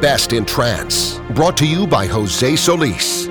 Best in trance. Brought to you by Jose Solis.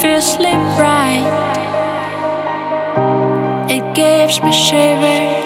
fiercely bright. It gives me shivers.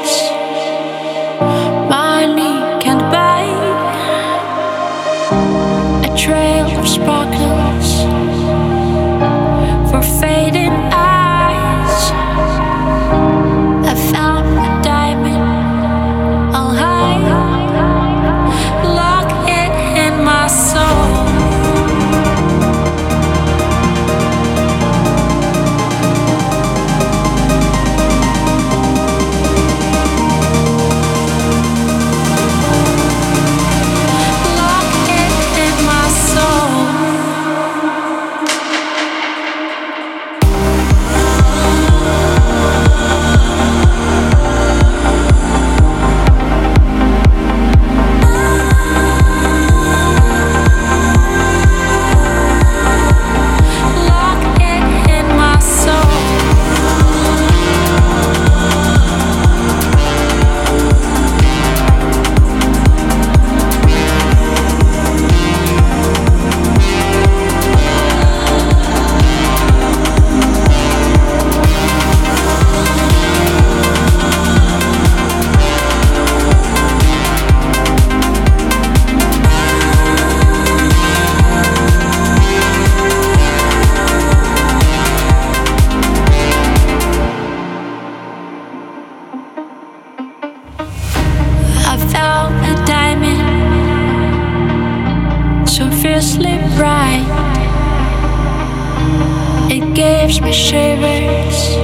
My shivers.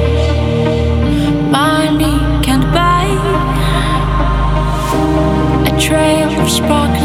Money can't buy a trail of sparkles.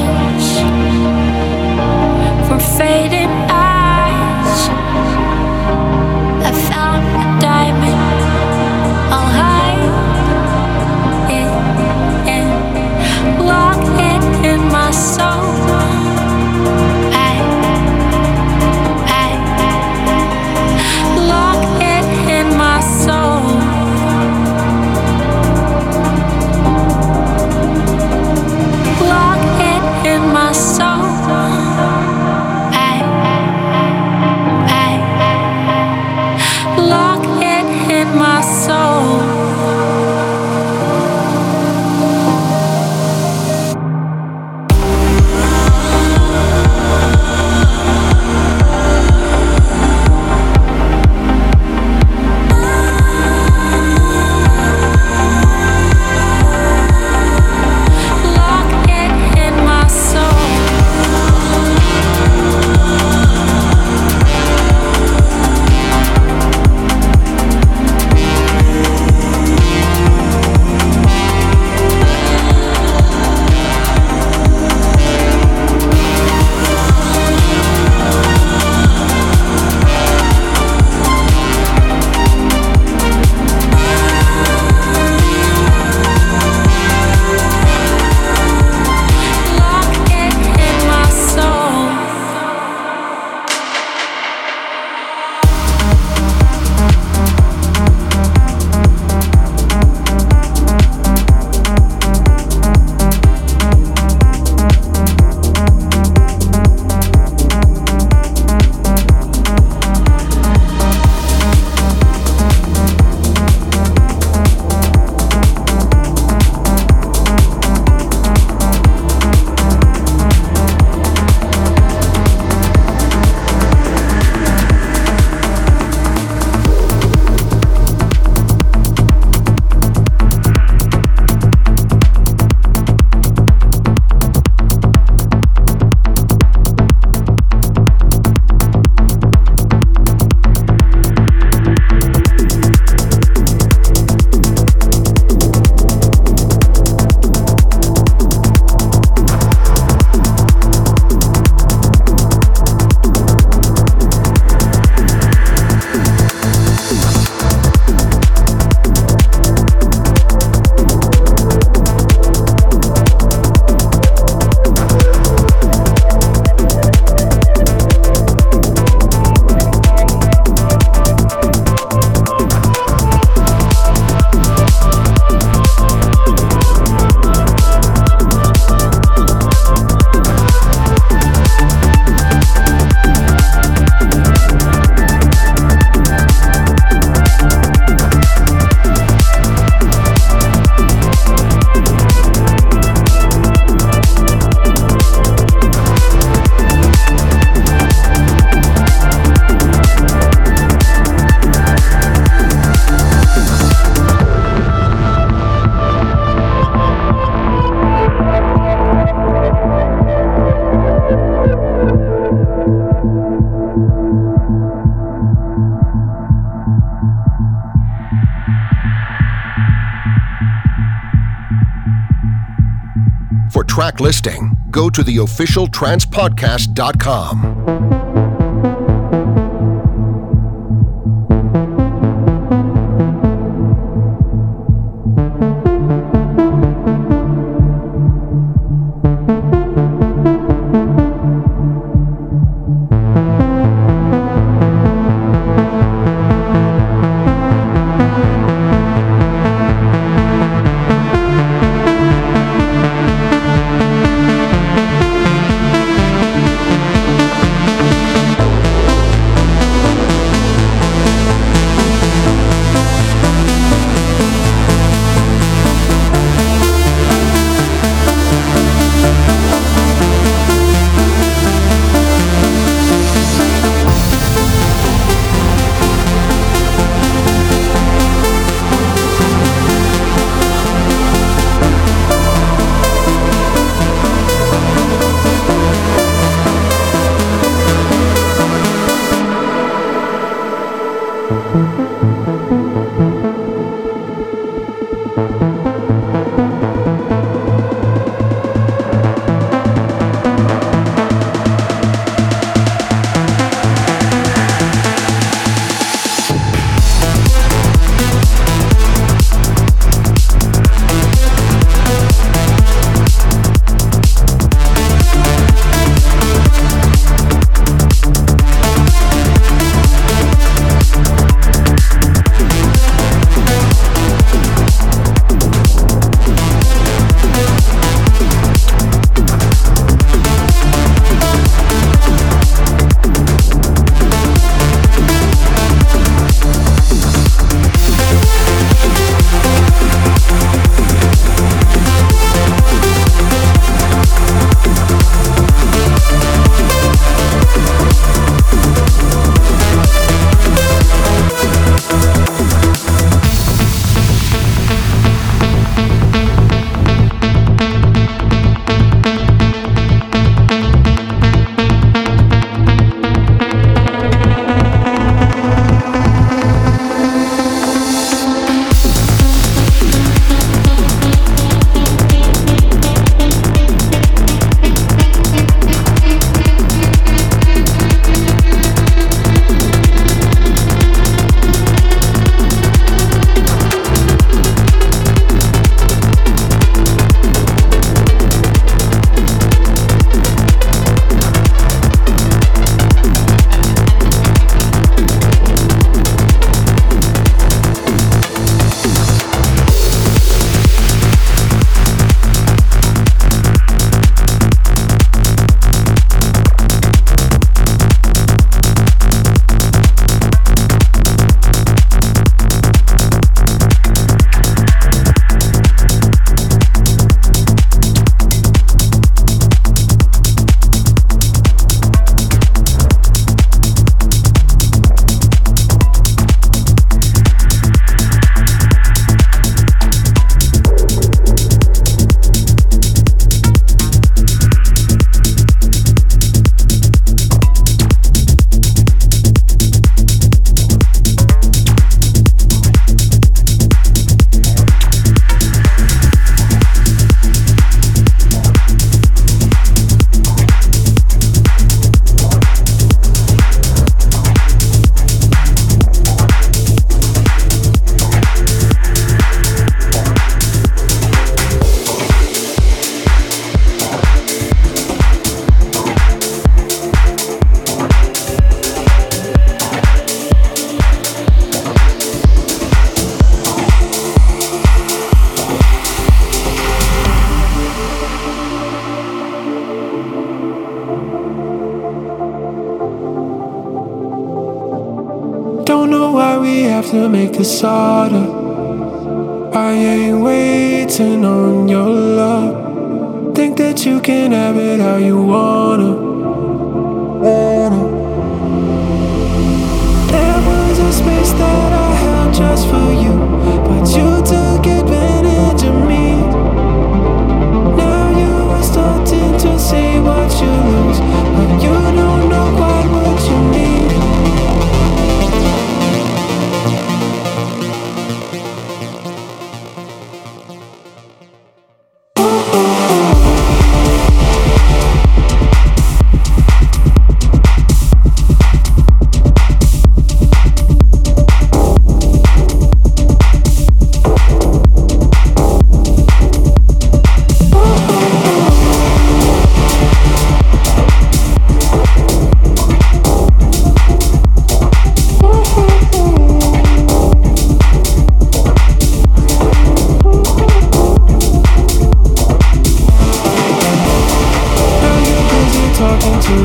Track listing, go to the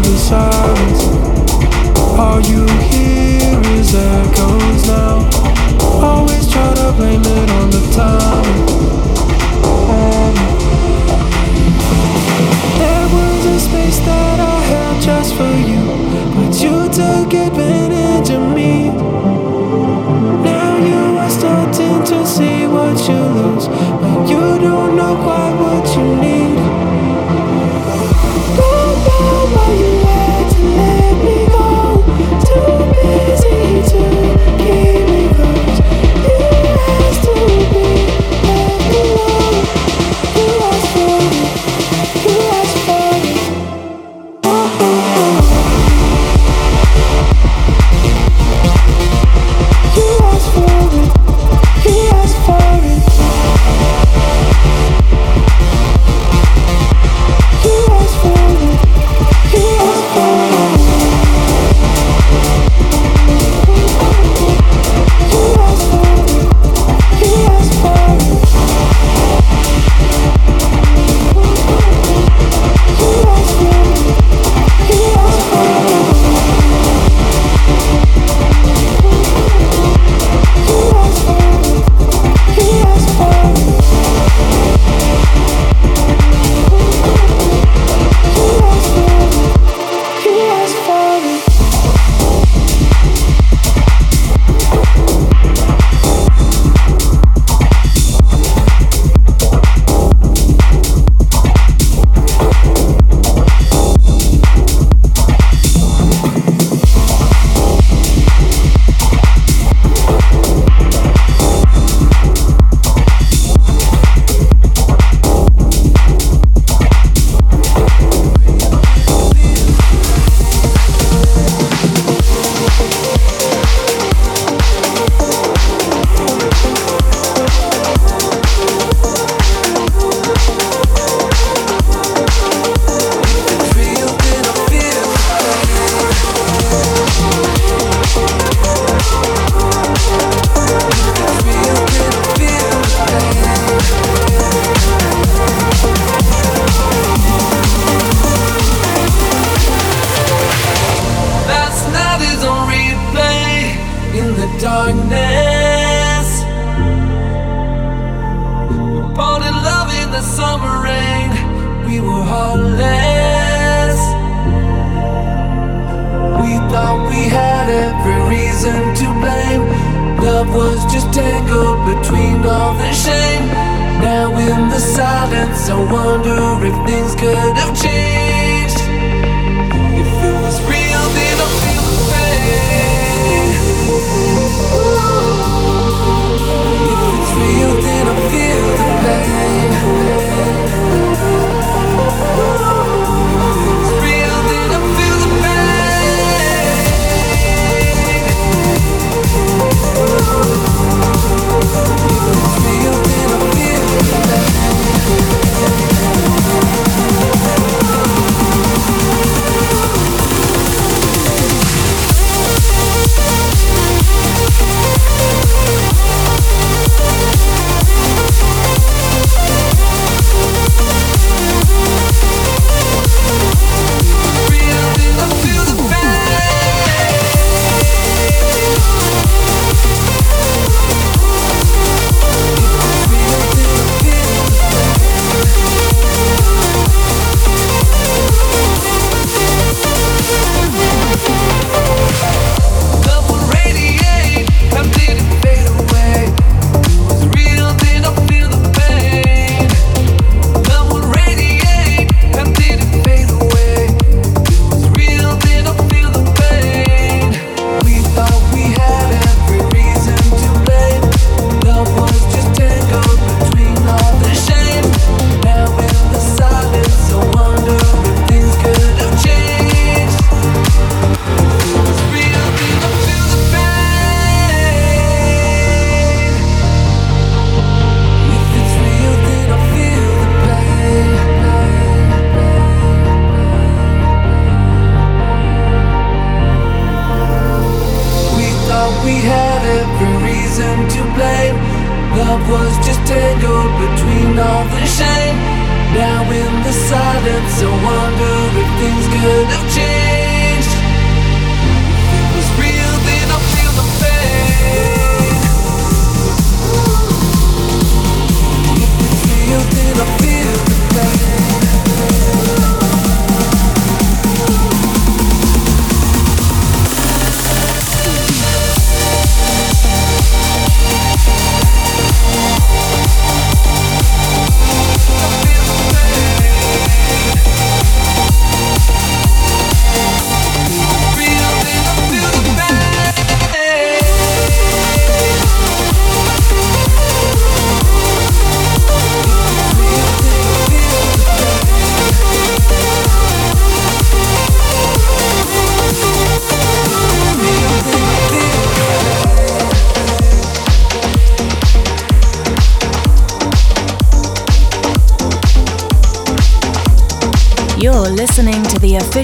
the silence. You echoes now. Always try to blame it on the time.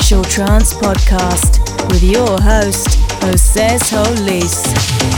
To Trance Podcast with your host, Jose Solis.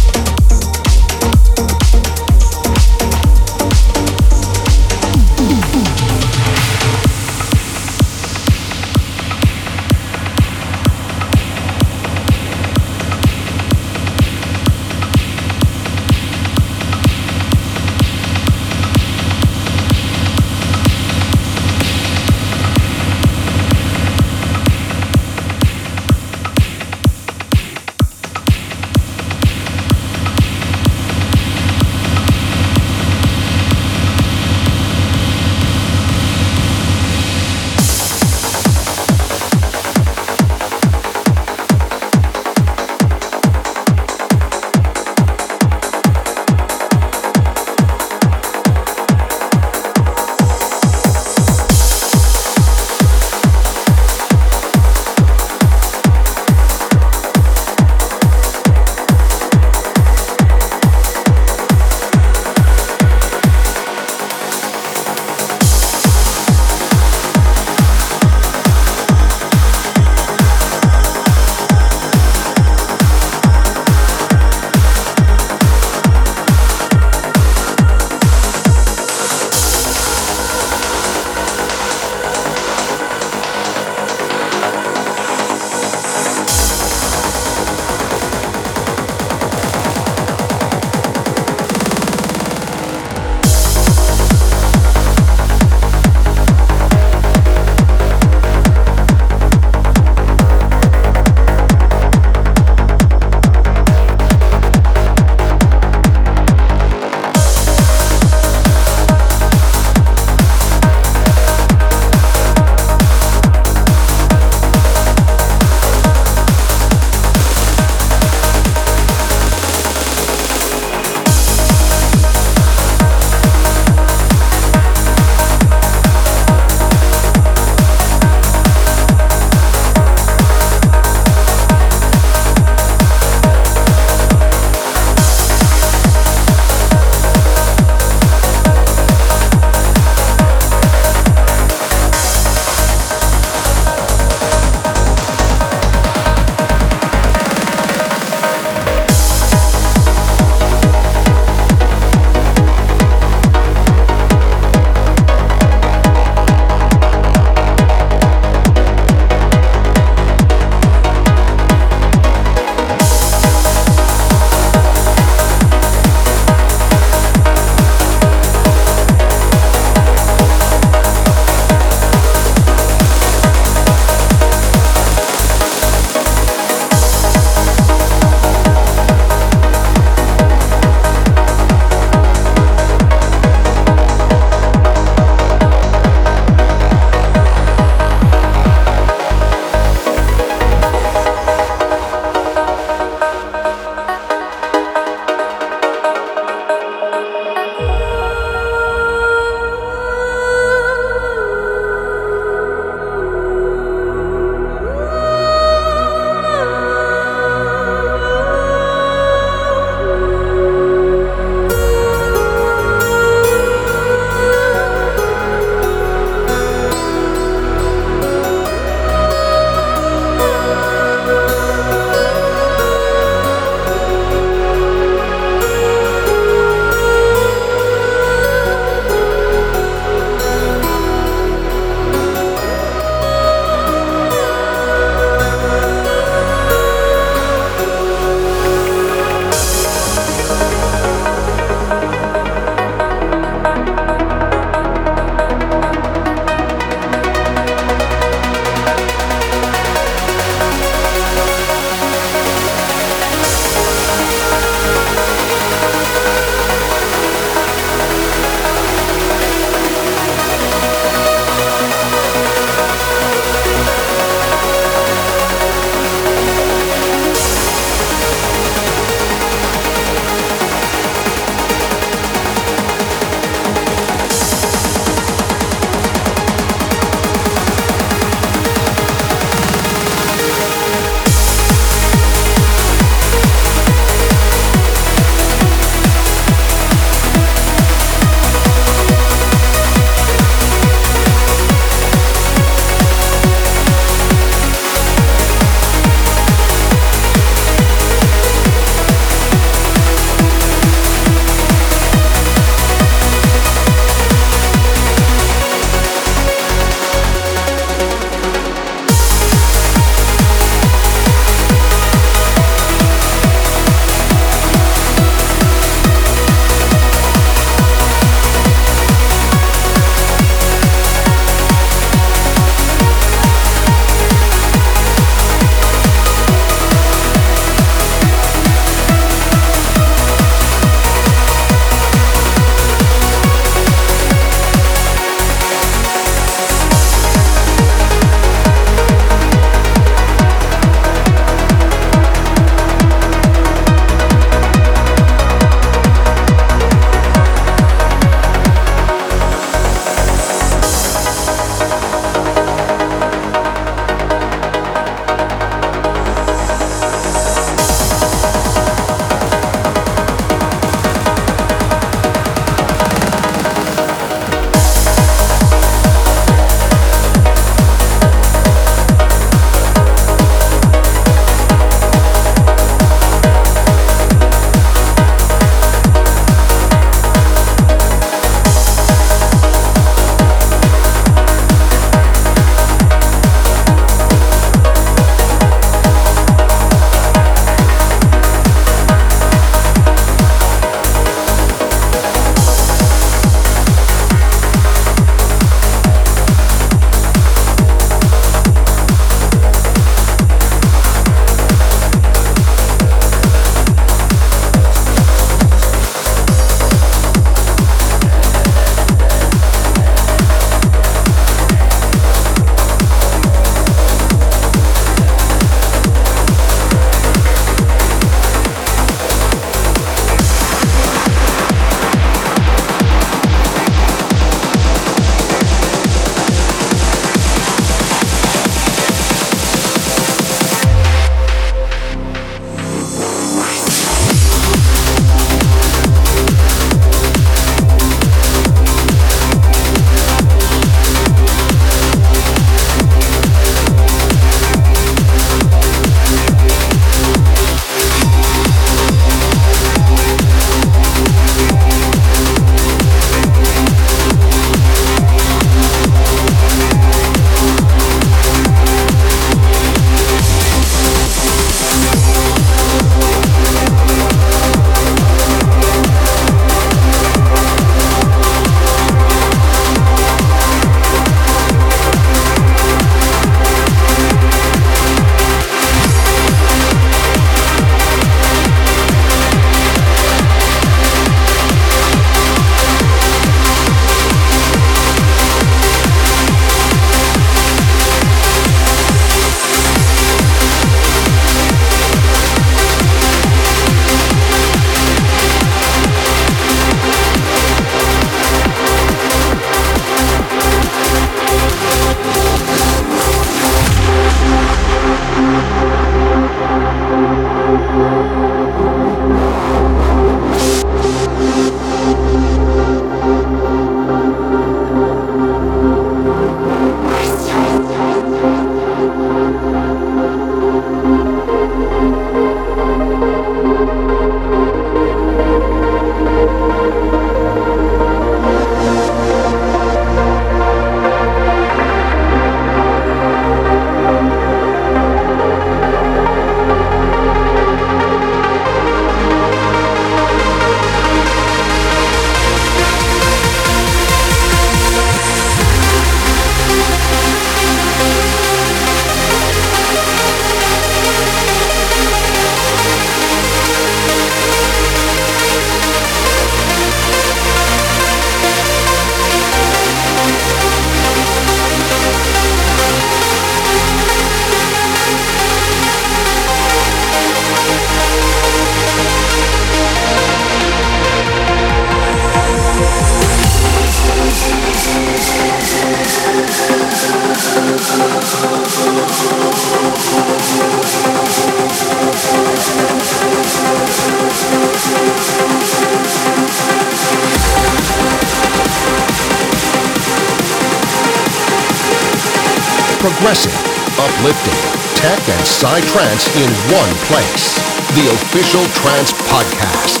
Tech, and psytrance in one place. The official Trance Podcast.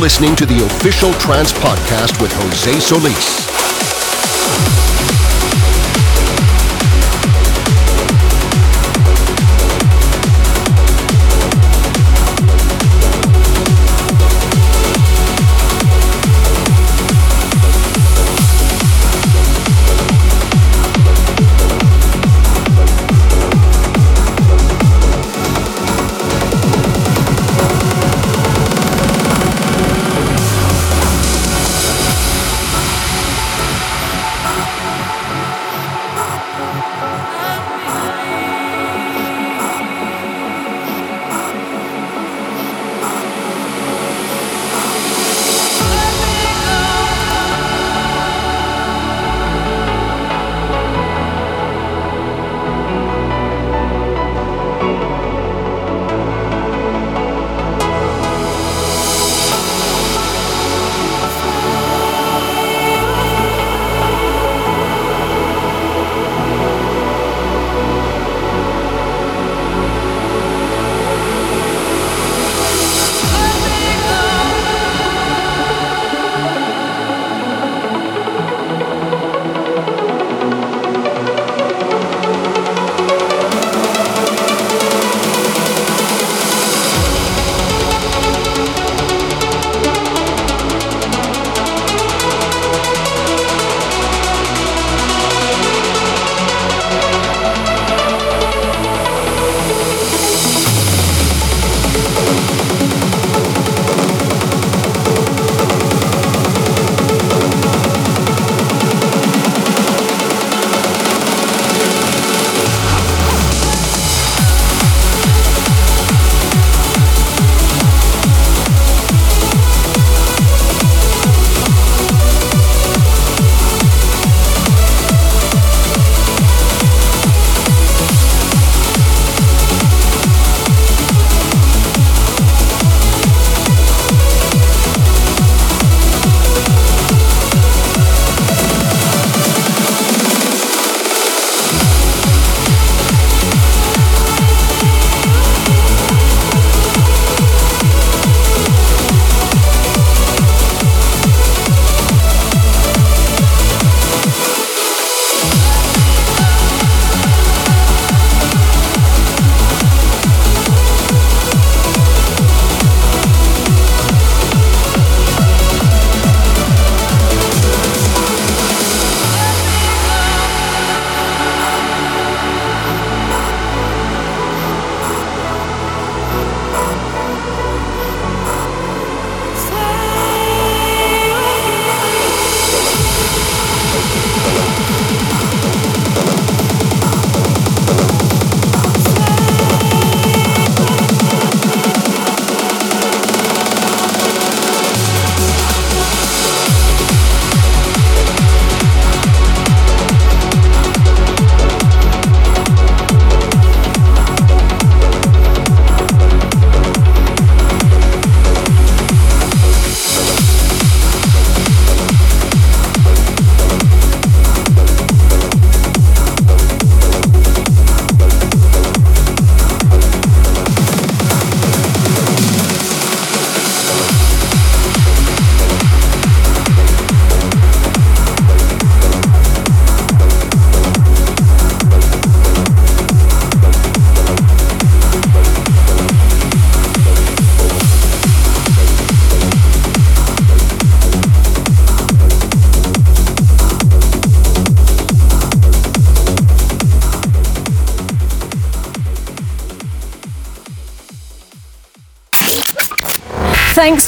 Listening to the official Trance Podcast with Jose Solis.